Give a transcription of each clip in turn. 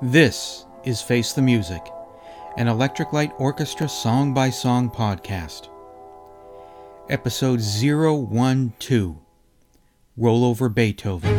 This is Face the Music, an Electric Light Orchestra song by song podcast. Episode 012 Roll Over Beethoven.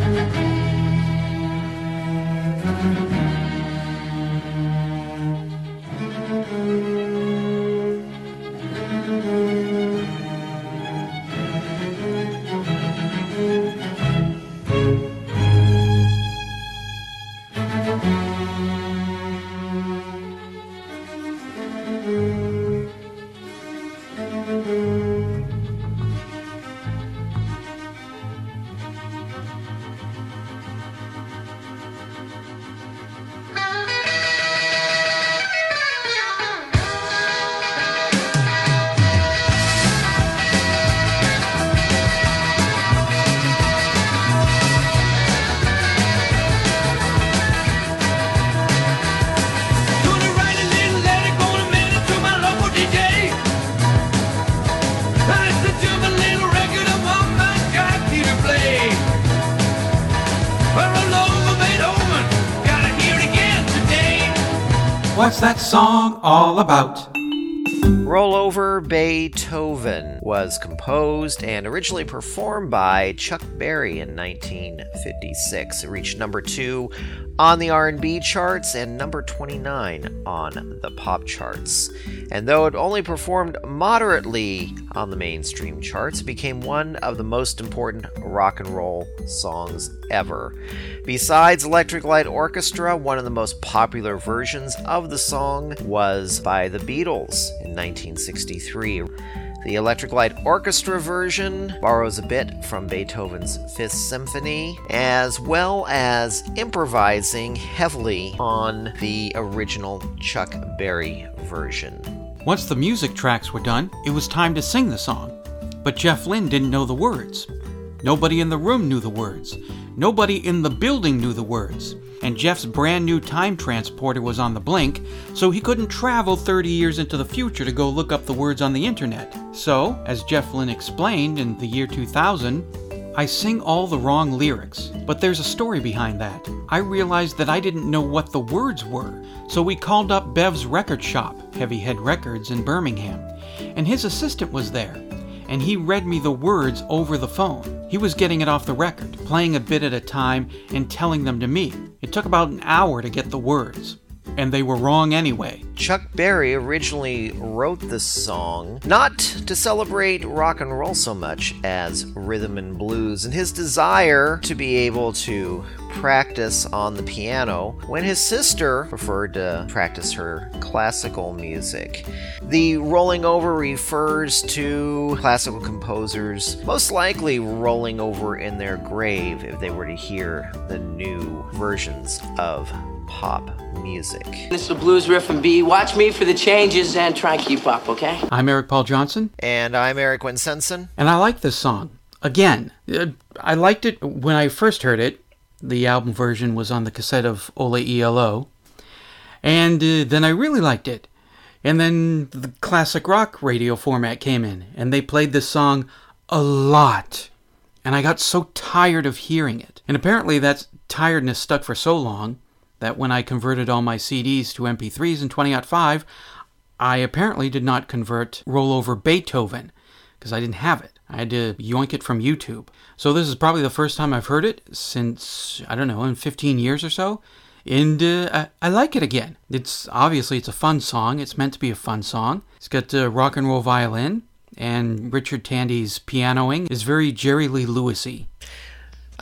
That song all about? Rollover Beethoven was composed and originally performed by Chuck Berry in 1956. It reached number 2 on the R&B charts and number 29 on the pop charts. And though it only performed moderately on the mainstream charts, it became one of the most important rock and roll songs ever. Besides Electric Light Orchestra, one of the most popular versions of the song was by the Beatles in 1963. The Electric Light Orchestra version borrows a bit from Beethoven's Fifth Symphony, as well as improvising heavily on the original Chuck Berry version. Once the music tracks were done, it was time to sing the song. But Jeff Lynne didn't know the words. Nobody in the room knew the words. Nobody in the building knew the words. And Jeff's brand new time transporter was on the blink, so he couldn't travel 30 years into the future to go look up the words on the internet. So, as Jeff Lynne explained in the year 2000, I sing all the wrong lyrics, but there's a story behind that. I realized that I didn't know what the words were, so we called up Bev's record shop, Heavy Head Records in Birmingham, and his assistant was there, and he read me the words over the phone. He was getting it off the record, playing a bit at a time and telling them to me. It took about an hour to get the words, and they were wrong anyway. Chuck Berry originally wrote this song not to celebrate rock and roll so much as rhythm and blues and his desire to be able to practice on the piano when his sister preferred to practice her classical music. The rolling over refers to classical composers most likely rolling over in their grave if they were to hear the new versions of pop music. It's the blues riff and B. Watch me for the changes and try and keep up, okay? I'm Eric Paul Johnson, And I'm Eric Winsenson. and I like this song. Again, uh, I liked it when I first heard it. The album version was on the cassette of Ole ELO. And uh, then I really liked it. And then the classic rock radio format came in, and they played this song a lot. And I got so tired of hearing it. And apparently that tiredness stuck for so long that when I converted all my CDs to MP3s in 2005, I apparently did not convert Rollover Beethoven because I didn't have it. I had to yoink it from YouTube. So this is probably the first time I've heard it since I don't know in 15 years or so, and uh, I, like it again. It's obviously it's a fun song. It's meant to be a fun song. It's got uh, rock and roll violin, and Richard Tandy's pianoing is very Jerry Lee Lewisy.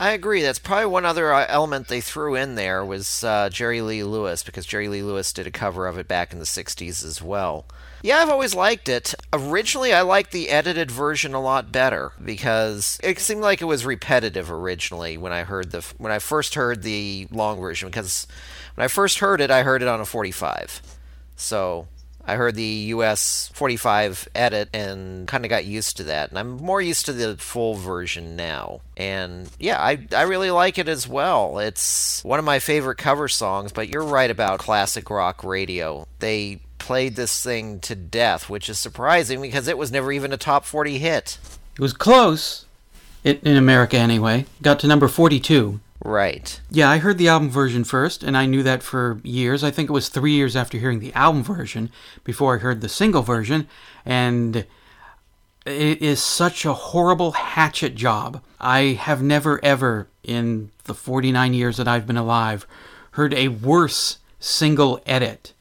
I agree. That's probably one other uh, element they threw in there was uh, Jerry Lee Lewis because Jerry Lee Lewis did a cover of it back in the 60s as well. Yeah, I've always liked it. Originally, I liked the edited version a lot better because it seemed like it was repetitive originally when I heard the when I first heard the long version because when I first heard it, I heard it on a 45. So, I heard the US 45 edit and kind of got used to that. And I'm more used to the full version now. And yeah, I, I really like it as well. It's one of my favorite cover songs, but you're right about classic rock radio. They played this thing to death, which is surprising because it was never even a top 40 hit. It was close, in America anyway. Got to number 42, Right. Yeah, I heard the album version first, and I knew that for years. I think it was three years after hearing the album version before I heard the single version, and it is such a horrible hatchet job. I have never, ever, in the 49 years that I've been alive, heard a worse single edit.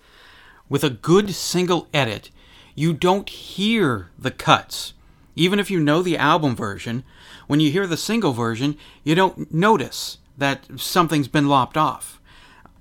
With a good single edit, you don't hear the cuts. Even if you know the album version, when you hear the single version, you don't notice that something's been lopped off.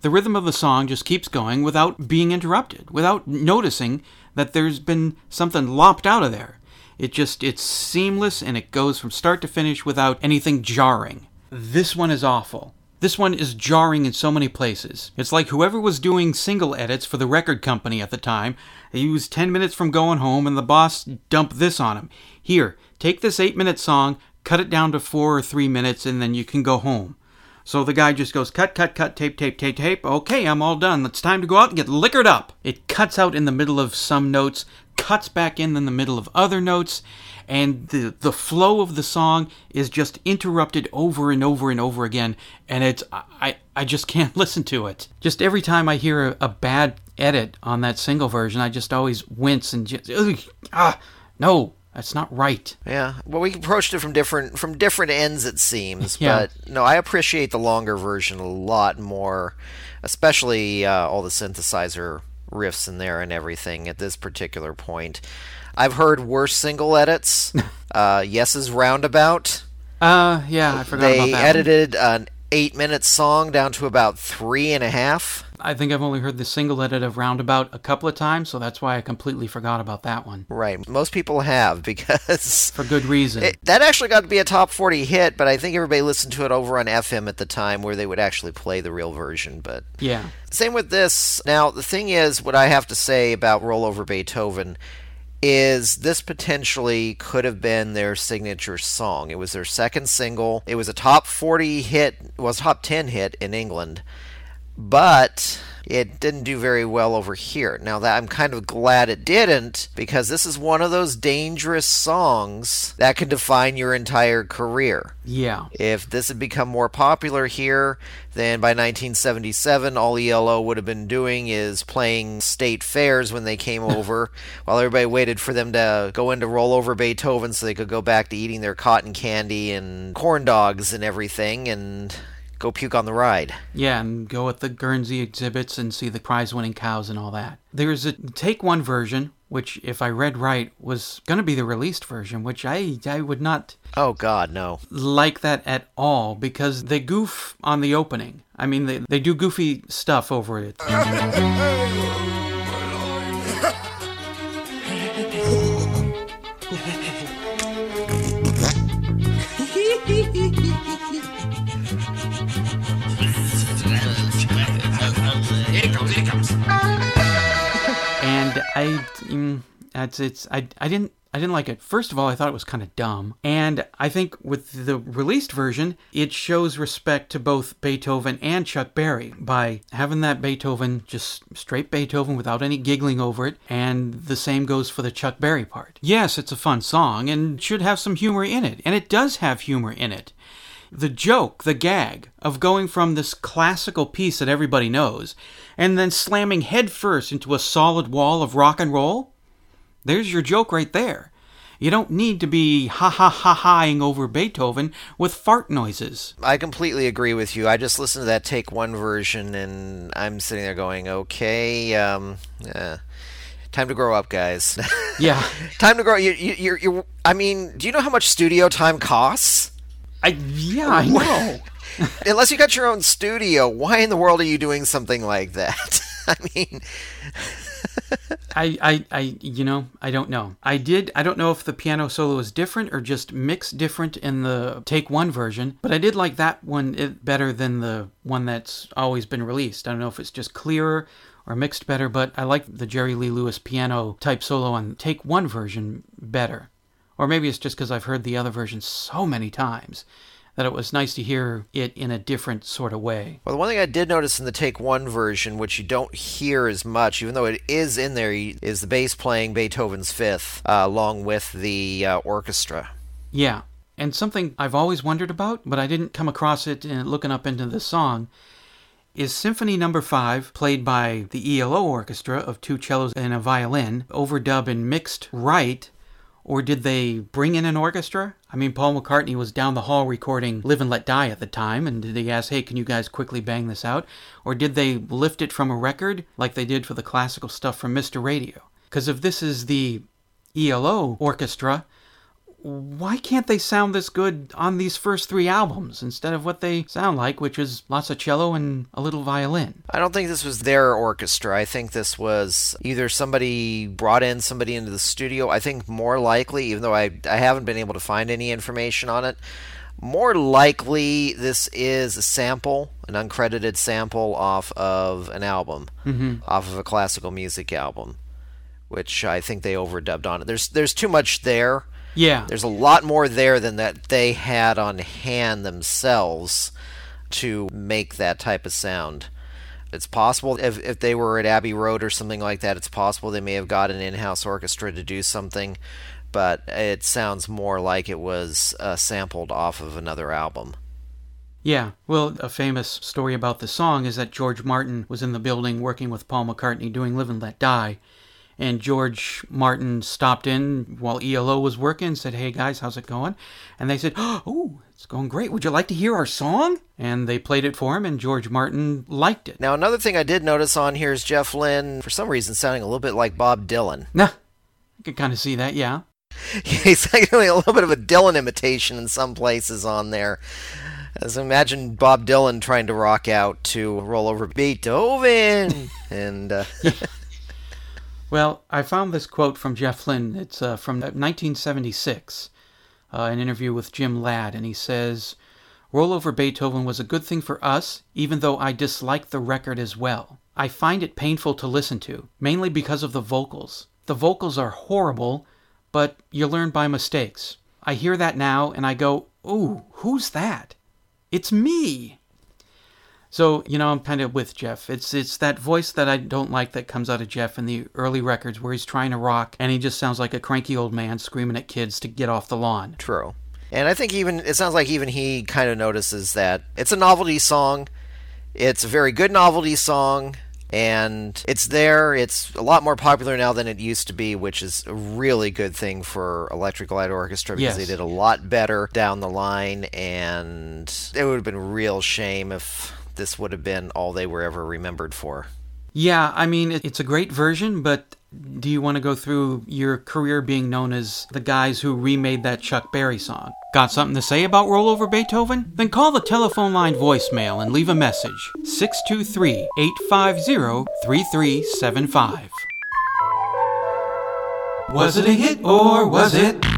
The rhythm of the song just keeps going without being interrupted, without noticing that there's been something lopped out of there. It just it's seamless and it goes from start to finish without anything jarring. This one is awful. This one is jarring in so many places. It's like whoever was doing single edits for the record company at the time, he was 10 minutes from going home and the boss dumped this on him. Here, take this 8 minute song, cut it down to 4 or 3 minutes and then you can go home. So the guy just goes cut, cut, cut, tape, tape, tape, tape. Okay, I'm all done. It's time to go out and get liquored up. It cuts out in the middle of some notes, cuts back in in the middle of other notes, and the the flow of the song is just interrupted over and over and over again. And it's I I just can't listen to it. Just every time I hear a, a bad edit on that single version, I just always wince and just ugh, ah no. That's not right. Yeah. Well, we approached it from different from different ends, it seems. Yeah. But no, I appreciate the longer version a lot more, especially uh, all the synthesizer riffs in there and everything at this particular point. I've heard worse single edits. uh, Yes's Roundabout. Uh, yeah, I forgot They about that. one. edited an eight-minute song down to about three and a half. I think I've only heard the single edit of Roundabout a couple of times, so that's why I completely forgot about that one. Right. Most people have because For good reason. It, that actually got to be a top 40 hit, but I think everybody listened to it over on FM at the time where they would actually play the real version. But yeah. same with this. Now, the thing is, what I have to say about Rollover Beethoven is this potentially could have been their signature song. It was their second single. It was a top 40 hit, was top 10 hit in England, but it didn't do very well over here. Now that I'm kind of glad it didn't because this is one of those dangerous songs that can define your entire career. Yeah. If this had become more popular here, then by 1977, all ELO would have been doing is playing state fairs when they came over, while everybody waited for them to go in to roll over Beethoven so they could go back to eating their cotton candy and corn dogs and everything and go puke on the ride. Yeah, and go at the Guernsey exhibits and see the prize winning cows and all that. There's a take one version, which, if I read right, was going to be the released version, which I, I would not Oh, God, no. like that at all because they goof on the opening. I mean, they, they do goofy stuff over it. I, mm, that's it's I, I didn't I didn't like it. First of all, I thought it was kind of dumb, and I think with the released version, it shows respect to both Beethoven and Chuck Berry by having that Beethoven just straight Beethoven without any giggling over it, and the same goes for the Chuck Berry part. Yes, it's a fun song and should have some humor in it, and it does have humor in it the joke, the gag of going from this classical piece that everybody knows and then slamming headfirst into a solid wall of rock and roll? There's your joke right there. You don't need to be ha ha ha haing over Beethoven with fart noises. I completely agree with you. I just listened to that take one version and I'm sitting there going, okay, um, eh, time to grow up, guys. Yeah. time to grow. You, you, you're, you're, I mean, do you know how much studio time costs? I yeah, I know. Unless you got your own studio, why in the world are you doing something like that? I mean, I, I, I, you know, I don't know. I did, I don't know if the piano solo is different or just mixed different in the take one version, but I did like that one it, better than the one that's always been released. I don't know if it's just clearer or mixed better, but I like the Jerry Lee Lewis piano type solo on take one version better. Or maybe it's just because I've heard the other version so many times that it was nice to hear it in a different sort of way. well, the one thing I did notice in the take one version, which you don't hear as much, even though it is in there, is the bass playing Beethoven's Fifth uh, along with the uh, orchestra. Yeah. And something I've always wondered about, but I didn't come across it in looking up into the song, is Symphony Number 5, played by the ELO Orchestra of two cellos and a violin, overdub and mixed right, or did they bring in an orchestra? I mean, Paul McCartney was down the hall recording Live and Let Die at the time, and did they ask, hey, can you guys quickly bang this out? Or did they lift it from a record like they did for the classical stuff from Mr. Radio? Because if this is the ELO orchestra, why can't they sound this good on these first three albums instead of what they sound like, which is lots of cello and a little violin? I don't think this was their orchestra. I think this was either somebody brought in somebody into the studio. I think more likely, even though I, I haven't been able to find any information on it, more likely this is a sample, an uncredited sample off of an album, mm-hmm. off of a classical music album, which I think they overdubbed on it. There's there's too much there. Yeah. There's a lot more there than that they had on hand themselves to make that type of sound. It's possible if, if they were at Abbey Road or something like that, it's possible they may have got an in house orchestra to do something, but it sounds more like it was uh, sampled off of another album. Yeah, well, a famous story about the song is that George Martin was in the building working with Paul McCartney doing Live and Let Die. And George Martin stopped in while ELO was working, said, Hey guys, how's it going? And they said, Oh, it's going great. Would you like to hear our song? And they played it for him, and George Martin liked it. Now, another thing I did notice on here is Jeff Lynne, for some reason, sounding a little bit like Bob Dylan. Nah, I could kind of see that, yeah. He's like doing a little bit of a Dylan imitation in some places on there. As imagine Bob Dylan trying to rock out to roll over Beethoven, and uh, Well, I found this quote from Jeff Lynne. It's uh, from 1976, uh, an interview with Jim Ladd, and he says, Roll Over Beethoven was a good thing for us, even though I dislike the record as well. I find it painful to listen to, mainly because of the vocals. The vocals are horrible, but you learn by mistakes. I hear that now and I go, Ooh, who's that? It's me! So, you know, I'm kind of with Jeff. It's it's that voice that I don't like that comes out of Jeff in the early records where he's trying to rock and he just sounds like a cranky old man screaming at kids to get off the lawn. True. And I think even it sounds like even he kind of notices that it's a novelty song. It's a very good novelty song and it's there. It's a lot more popular now than it used to be, which is a really good thing for Electric Light Orchestra because Yes. they did a lot better down the line and it would have been a real shame if this would have been all they were ever remembered for. Yeah, I mean, it's a great version, but do you want to go through your career being known as the guys who remade that Chuck Berry song? Got something to say about Rollover Beethoven? Then call the telephone line voicemail and leave a message 623 850 3375. Was it a hit or was it?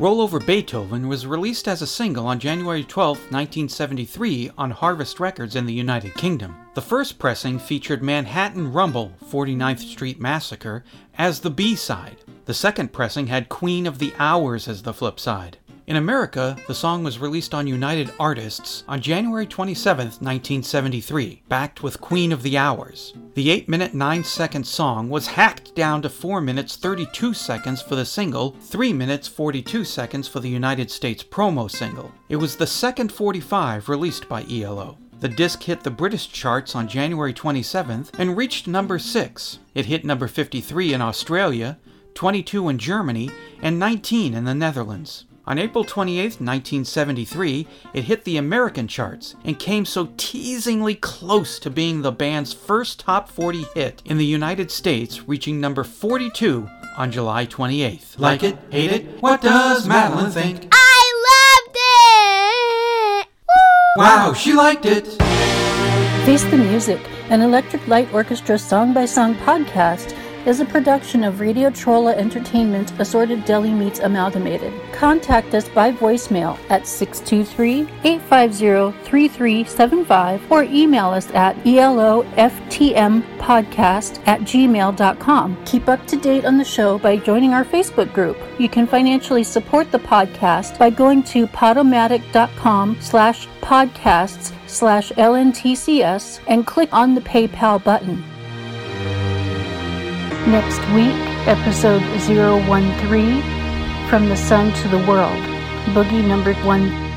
Roll Over Beethoven was released as a single on January 12, 1973, on Harvest Records in the United Kingdom. The first pressing featured Manhattan Rumble 49th Street Massacre as the B side. The second pressing had Queen of the Hours as the flip side. In America, the song was released on United Artists on January 27, 1973, backed with Queen of the Hours. The 8 minute 9 second song was hacked down to 4 minutes 32 seconds for the single, 3 minutes 42 seconds for the United States promo single. It was the second 45 released by ELO. The disc hit the British charts on January 27th and reached number 6. It hit number 53 in Australia, 22 in Germany, and 19 in the Netherlands. On April 28, 1973, it hit the American charts and came so teasingly close to being the band's first top 40 hit in the United States, reaching number 42 on July 28th. Like it? Hate it? What does Madeline think? I loved it! Woo! Wow, she liked it! Face the Music, an Electric Light Orchestra song by song podcast, is a production of Radio Trolla Entertainment Assorted Deli Meats Amalgamated. Contact us by voicemail at 623 850 3375 or email us at eloftmpodcast at gmail.com. Keep up to date on the show by joining our Facebook group. You can financially support the podcast by going to podomatic.com slash podcasts slash LNTCS and click on the PayPal button. Next week, episode 013 From the Sun to the World, Boogie number one